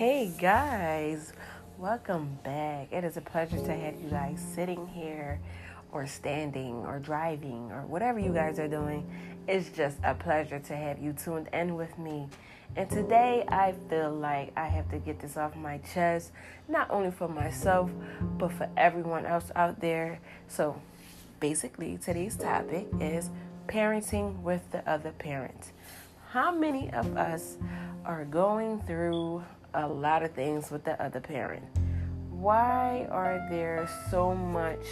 Hey guys, welcome back. It is a pleasure to have you guys sitting here or standing or driving or whatever you guys are doing. It's just a pleasure to have you tuned in with me. And today I feel like I have to get this off my chest, not only for myself, but for everyone else out there. So basically, today's topic is parenting with the other parent. How many of us are going through a lot of things with the other parent. Why are there so much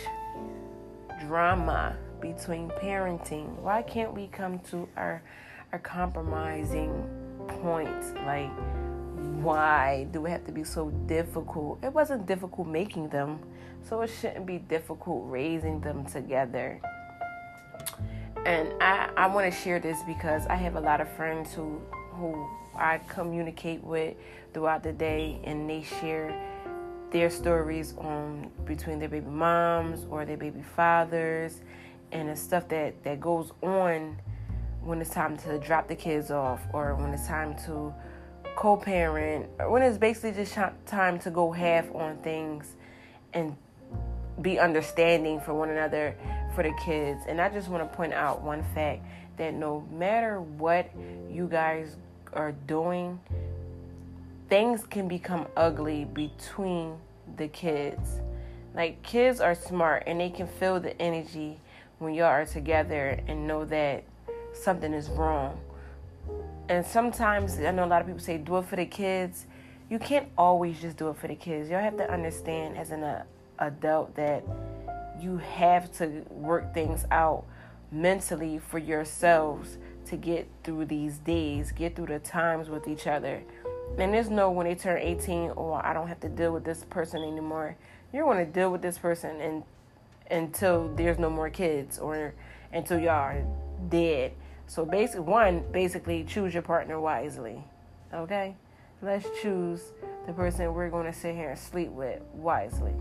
drama between parenting? Why can't we come to our our compromising points? Like why do we have to be so difficult? It wasn't difficult making them, so it shouldn't be difficult raising them together. And I, I want to share this because I have a lot of friends who who I communicate with throughout the day, and they share their stories on between their baby moms or their baby fathers, and the stuff that that goes on when it's time to drop the kids off, or when it's time to co-parent, or when it's basically just time to go half on things and be understanding for one another for the kids. And I just want to point out one fact that no matter what you guys are doing, things can become ugly between the kids. Like kids are smart and they can feel the energy when y'all are together and know that something is wrong. And sometimes I know a lot of people say do it for the kids. You can't always just do it for the kids. Y'all have to understand as an uh, adult that you have to work things out mentally for yourselves to get through these days, get through the times with each other. And there's no when they turn 18, or oh, I don't have to deal with this person anymore. You're going to deal with this person and until there's no more kids or until y'all are dead. So basically, one, basically choose your partner wisely. Okay? Let's choose the person we're going to sit here and sleep with wisely.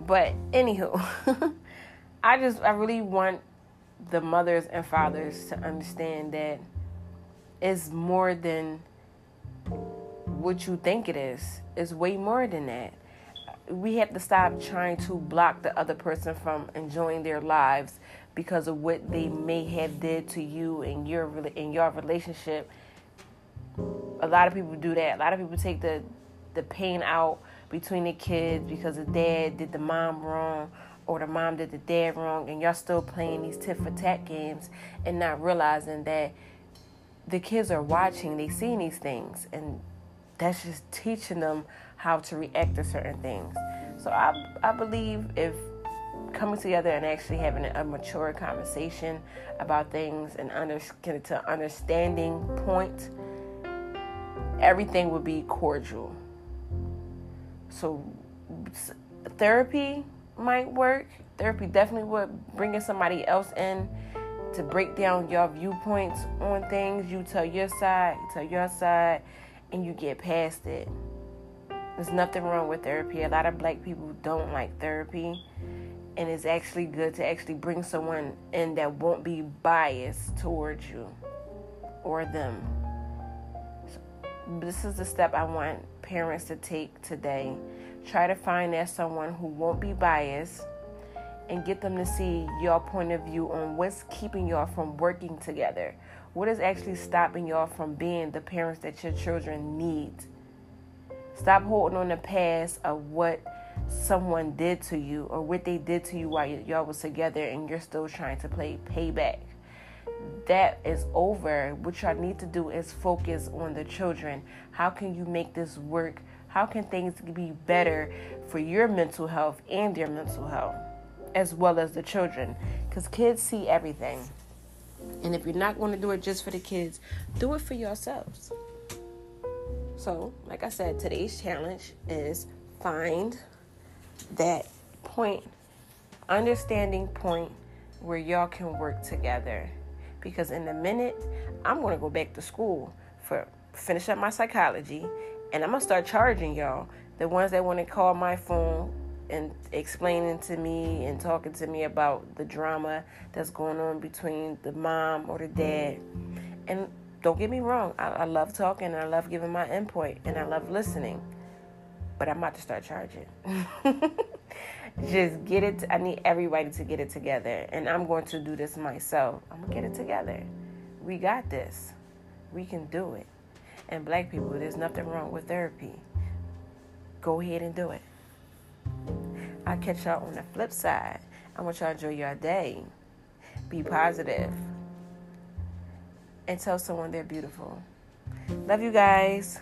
But anywho, I just I really want the mothers and fathers to understand that it's more than what you think it is. It's way more than that. We have to stop trying to block the other person from enjoying their lives because of what they may have did to you in your in your relationship. A lot of people do that. A lot of people take the the pain out between the kids because the dad did the mom wrong or the mom did the dad wrong and y'all still playing these tit for tat games and not realizing that the kids are watching, they seeing these things and that's just teaching them how to react to certain things. So I I believe if coming together and actually having a mature conversation about things and under, to understanding point, everything would be cordial. So therapy might work. Therapy definitely would. Bringing somebody else in to break down your viewpoints on things. You tell your side, you tell your side, and you get past it. There's nothing wrong with therapy. A lot of black people don't like therapy. And it's actually good to actually bring someone in that won't be biased towards you or them. So this is the step I want parents to take today Try to find that someone who won't be biased and get them to see your point of view on what's keeping y'all from working together. What is actually stopping y'all from being the parents that your children need? Stop holding on the past of what someone did to you or what they did to you while y'all was together and you're still trying to play payback. That is over. What y'all need to do is focus on the children. How can you make this work how can things be better for your mental health and their mental health, as well as the children? Because kids see everything. And if you're not going to do it just for the kids, do it for yourselves. So, like I said, today's challenge is find that point, understanding point where y'all can work together. Because in a minute, I'm going to go back to school for finish up my psychology and I'm gonna start charging y'all. The ones that want to call my phone and explaining to me and talking to me about the drama that's going on between the mom or the dad. And don't get me wrong. I, I love talking and I love giving my input and I love listening. But I'm about to start charging. Just get it. I need everybody to get it together. And I'm going to do this myself. I'm going to get it together. We got this. We can do it. And black people, there's nothing wrong with therapy. Go ahead and do it. I'll catch y'all on the flip side. I want y'all to enjoy your day. Be positive. And tell someone they're beautiful. Love you guys.